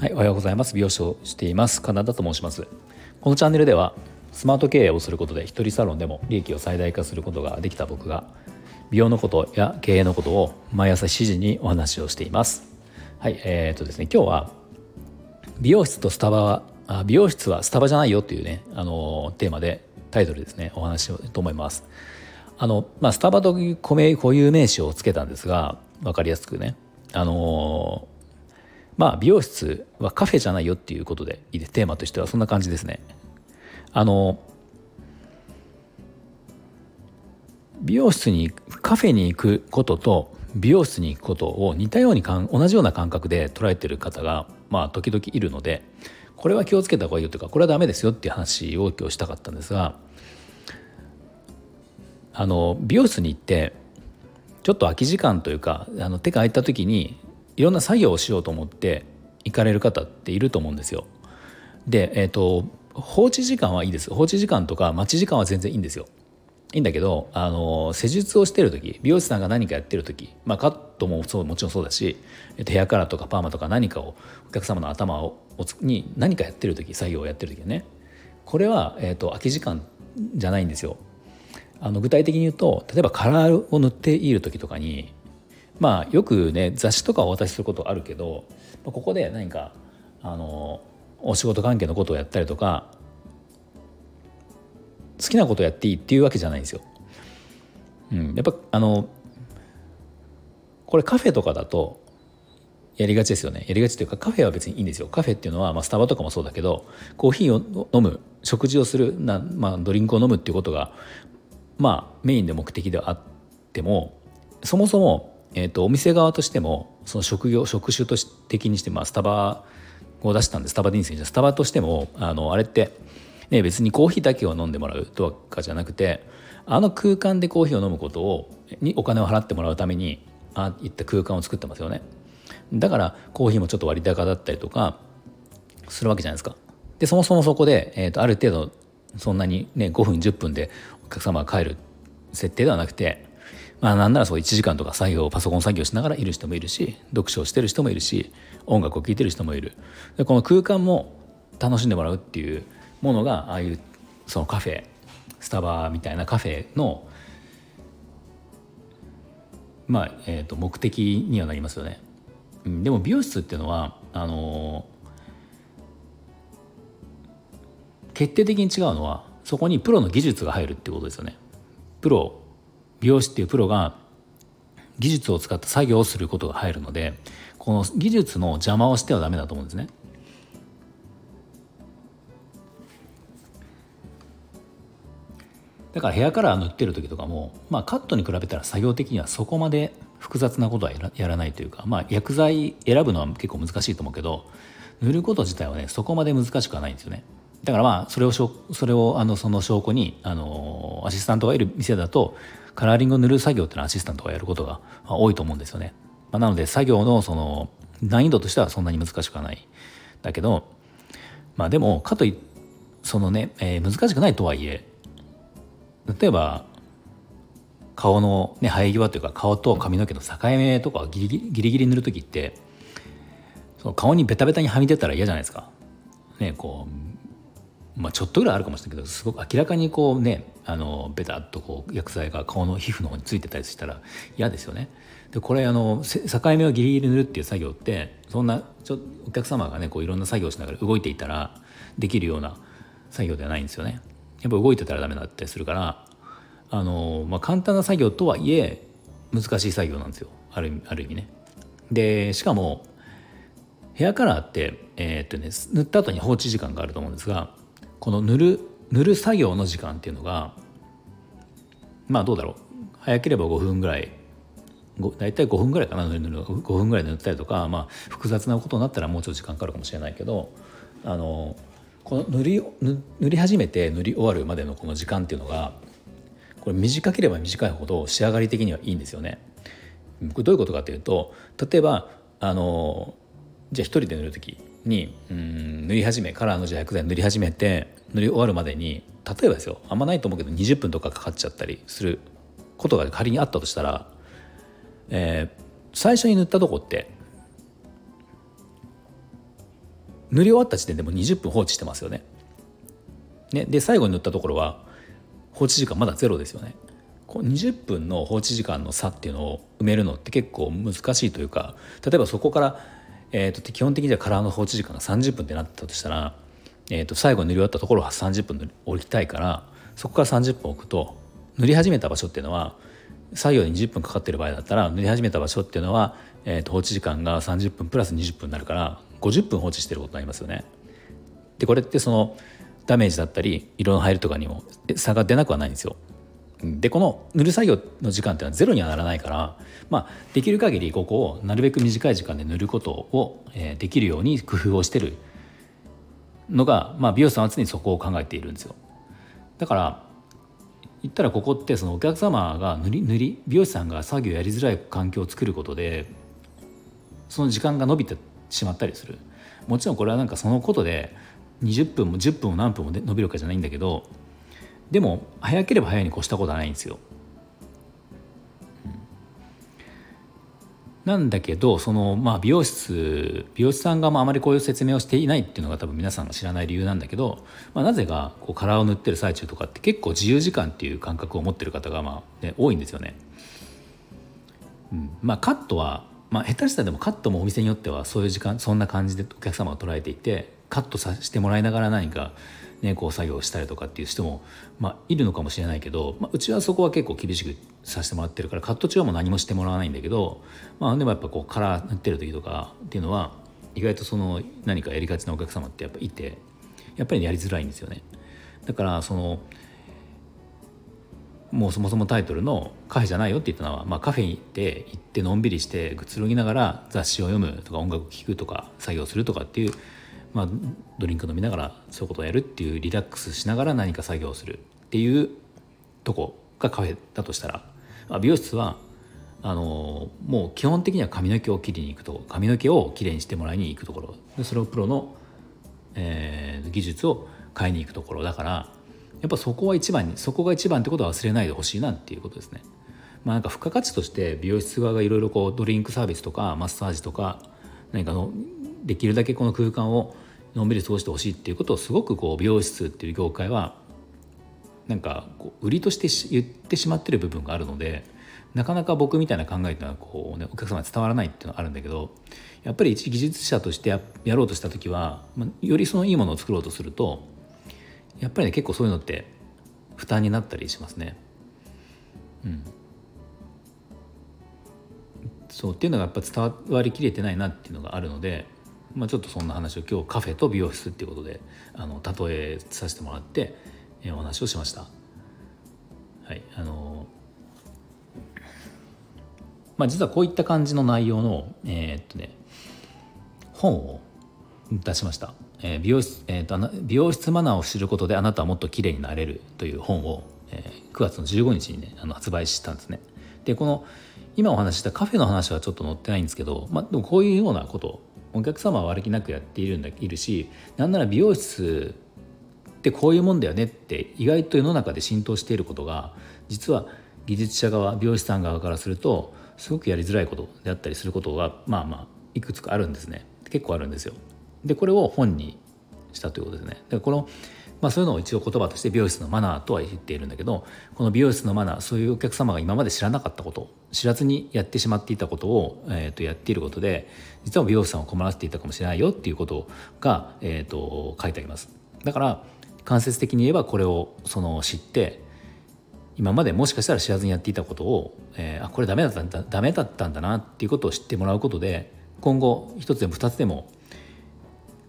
はい、おはようございます。美容師をしています。カナダと申します。このチャンネルではスマート経営をすることで一人サロンでも利益を最大化することができた僕が美容のことや経営のことを毎朝7時にお話をしています。はい、えー、とですね、今日は美容室とスタバはあ美容室はスタバじゃないよというね、あのテーマでタイトルですねお話ししようと思います。あのまあ、スタバという固有名詞をつけたんですが分かりやすくね。あのまあ美容室はカフェじゃないよっていうことでテーマとしてはそんな感じですね。あの美容室にカフェに行くことと美容室に行くことを似たようにかん同じような感覚で捉えてる方がまあ時々いるのでこれは気をつけた方がいいよというかこれはダメですよっていう話を今日したかったんですがあの美容室に行ってちょっと空き時間というかあの手が空いた時にいろんな作業をしようと思って行かれる方っていると思うんですよ。で、えーと、放置時間はいいです放置時間とか待ち時間は全然いいんですよ。いいんだけどあの施術をしてる時美容師さんが何かやってる時、まあ、カットもそうもちろんそうだしえっとヘアカラーとかパーマとか何かをお客様の頭をに何かやってる時作業をやってる時ねこれは、えーと空き時間じゃないんですよ。あの具体的に言うと例えばカラーを塗っている時とかにまあよくね雑誌とかお渡しすることあるけどここで何かあのお仕事関係のことをやったりとか好きなことやっていいっていうわけじゃないんですよ。うん、やっぱあのこれカフェとかだとやりがちですよね。やりがちというかカフェは別にいいんですよ。カフェっていうのは、まあ、スタバとかもそうだけどコーヒーを飲む食事をするな、まあ、ドリンクを飲むっていうことがまあメインで目的ではあってもそもそも、えーと、お店側としてもその職業職種とし的にして、まあ、スタバを出したんでスタバでいいんですけどスタバとしてもあのあれって、ね、別にコーヒーだけを飲んでもらうとかじゃなくてあの空間でコーヒーを飲むことをにお金を払ってもらうためにああいった空間を作ってますよね。だからコーヒーもちょっと割高だったりとかするわけじゃないですか。でそもそもそこで、えーとある程度そんなにね5分10分でお客様が帰る設定ではなくてまあなんならそう1時間とか作業パソコン作業しながらいる人もいるし読書をしてる人もいるし音楽を聴いてる人もいるでこの空間も楽しんでもらうっていうものがああいうそのカフェスタバみたいなカフェのまあ、えー、と目的にはなりますよね。うん、でも美容室っていうのはあのー、決定的に違うのはそこにプロの技術が入るってことですよね。プロ美容師っていうプロが技術を使った作業をすることが入るのでこの技術の邪魔をしてはダメだと思うんですね。だからヘアカラー塗ってる時とかも、まあ、カットに比べたら作業的にはそこまで複雑なことはやらないというか、まあ、薬剤選ぶのは結構難しいと思うけど塗ること自体はねそこまで難しくはないんですよね。だからまあそれをそれをあのその証拠にあのアシスタントがいる店だとカラーリングを塗る作業っていうのはアシスタントがやることが多いと思うんですよね。まあ、なので作業のその難易度としてはそんなに難しくはない。だけどまあでもかといそのね、えー、難しくないとはいえ例えば顔の、ね、生え際というか顔と髪の毛の境目とかギリギリギリ塗る時ってその顔にベタベタにはみ出たら嫌じゃないですか。ね、こうまあ、ちょっとぐらいあるかもしれないけどすごく明らかにこうねあのベタっとこう薬剤が顔の皮膚の方についてたりしたら嫌ですよね。でこれあの境目をギリギリ塗るっていう作業ってそんなちょお客様がねこういろんな作業しながら動いていたらできるような作業ではないんですよね。やっぱ動いてたらダメだったりするからあの、まあ、簡単な作業とはいえ難しい作業なんですよあるある意味ね。でしかもヘアカラーって、えー、っとね、塗った後に放置時間があると思うんですがこの塗る塗る作業の時間っていうのがまあどうだろう。早ければ5分ぐらい。大体5分ぐらいかな塗る5分ぐらい塗ったりとか、まあ、複雑なことになったらもうちょっと時間かかるかもしれないけどあのこの塗り塗り始めて塗り終わるまでのこの時間っていうのがこれ短ければ短いほど仕上がり的にはいいんですよね。これどういうことかというと例えばあのじゃあ一人で塗る時にうん塗り始めカラーのじゃ薬剤塗り始めて塗り終わるまでに例えばですよあんまないと思うけど20分とかかかっちゃったりすることが仮にあったとしたらえー、最初に塗ったとこって塗り終わった時点でも20分放置してますよね。ねで最後に塗ったところは放置時間まだゼロですよね。こう20分の放置時間の差っていうのを埋めるのって結構難しいというか例えばそこから、えーと、基本的にはカラーの放置時間が30分ってなったとしたら、えーと、最後塗り終わったところは30分置きたいからそこから30分置くと塗り始めた場所っていうのは作業に20分かかってる場合だったら塗り始めた場所っていうのは、えーと放置時間が30分プラス20分になるから50分放置してることになりますよね。でこれってそのダメージだったり色の入りとかにも差が出なくはないんですよ。でこの塗る作業の時間っていうのはゼロにはならないから、まあ、できる限りここをなるべく短い時間で塗ることを、えー、できるように工夫をしてるのが、まあ、美容師さんは常にそこを考えているんですよ。だから言ったらここってそのお客様が塗り塗り美容師さんが作業やりづらい環境を作ることでその時間が伸びてしまったりするもちろんこれはなんかそのことで20分も10分も何分も伸びるかじゃないんだけどでも早ければ早いに越したことはないんですよ。なんだけどその、まあ、美容室美容師さんがあまりこういう説明をしていないっていうのが多分皆さんが知らない理由なんだけど、まあ、なぜかこうカラーを塗ってる最中とかって結構自由時間っていう感覚を持ってる方がまあ、ね、多いんですよね。うん、まあカットは、まあ、下手したらでもカットもお店によってはそういう時間そんな感じでお客様が捉えていてカットさせてもらいながら何かね、こう作業したりとかっていう人も、まあ、いるのかもしれないけど、まあ、うちはそこは結構厳しくさせてもらってるからカット中はもう何もしてもらわないんだけど、まあ、でもやっぱこうカラー塗ってる時とかっていうのは意外とその何かやりがちなお客様ってやっぱいてやっぱりやりづらいんですよね。だからそのもうそもそもタイトルの「カフェじゃないよ」って言ったのは、まあ、カフェに行って行ってのんびりしてくつろぎながら雑誌を読むとか音楽を聴くとか作業するとかっていうまあ、ドリンク飲みながらそういうことをやるっていうリラックスしながら何か作業をするっていうとこがカフェだとしたら、まあ、美容室はあのもう基本的には髪の毛を切りに行くと髪の毛をきれいにしてもらいに行くところでそれをプロの、えー、技術を買いに行くところだからやっぱそこは一番にそこが一番ってことは忘れないでほしいなっていうことですね。まあ、なんか付加価値として美容室側がいろいろこうドリンクサービスとかマッサージとか何かのできるだけこの空間をのんびり過ごしてほしいっていうことをすごくこう美容室っていう業界はなんかこう売りとして言ってしまってる部分があるのでなかなか僕みたいな考えっていうのはこう、ね、お客様に伝わらないっていうのはあるんだけどやっぱり一技術者としてやろうとした時は、まあ、よりそのいいものを作ろうとするとやっぱりね結構そういうのって負担になったりしますね。うん、そうっていうのがやっぱ伝わりきれてないなっていうのがあるのでまあ、ちょっとそんな話を今日カフェと美容室っていうことであの例えさせてもらって、えお話をしました。はいあのまあ、実はこういった感じの内容の、えー、っとね、本を出しました。えー、美容室えーと、美容室マナーを知ることであなたはもっと綺麗になれるという本を、えー、9月の15日にねあの発売したんですね。でこの今お話したカフェの話はちょっと載ってないんですけど、まあ、でもこういうようなことお客様は悪気なくやっているんだいるしなんなら美容室ってこういうもんだよねって意外と世の中で浸透していることが実は技術者側美容師さん側からするとすごくやりづらいことであったりすることがまあまあいくつかあるんですね結構あるんですよ。でこれを本にしたということですね。でこのまあ、そういうのを一応言葉として美容室のマナーとは言っているんだけどこの美容室のマナーそういうお客様が今まで知らなかったこと知らずにやってしまっていたことを、えー、とやっていることで実は美容師さんを困らせていたかもしれないよっていうことが、えー、と書いてあります。だから間接的に言えばこれをその知って今までもしかしたら知らずにやっていたことを、えー、あこれダメだったんだダメだったんだなっていうことを知ってもらうことで今後一つでも二つでも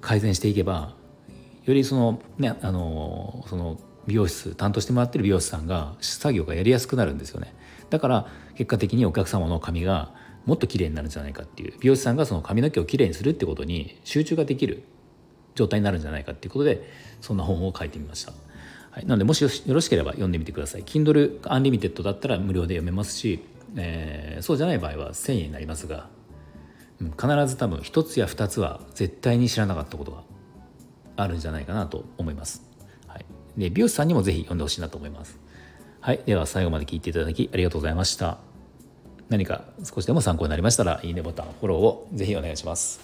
改善していけばよりそのねあのその美容室担当してもらってる美容師さんが作業がやりやすくなるんですよねだから結果的にお客様の髪がもっと綺麗になるんじゃないかっていう美容師さんがその髪の毛をきれいにするってことに集中ができる状態になるんじゃないかっていうことでそんな本を書いてみました。はい、なのでもしよろしければ読んでみてください。Kindle Unlimited だったら無料で読めますし、えー、そうじゃない場合は1000円になりますが、必ず多分1つや2つは絶対に知らなかったことがあるんじゃないかなと思います。はい、で美容師さんにもぜひ読んでほしいなと思います。はい、では最後まで聞いていただきありがとうございました。何か少しでも参考になりましたらいいねボタンフォローをぜひお願いします。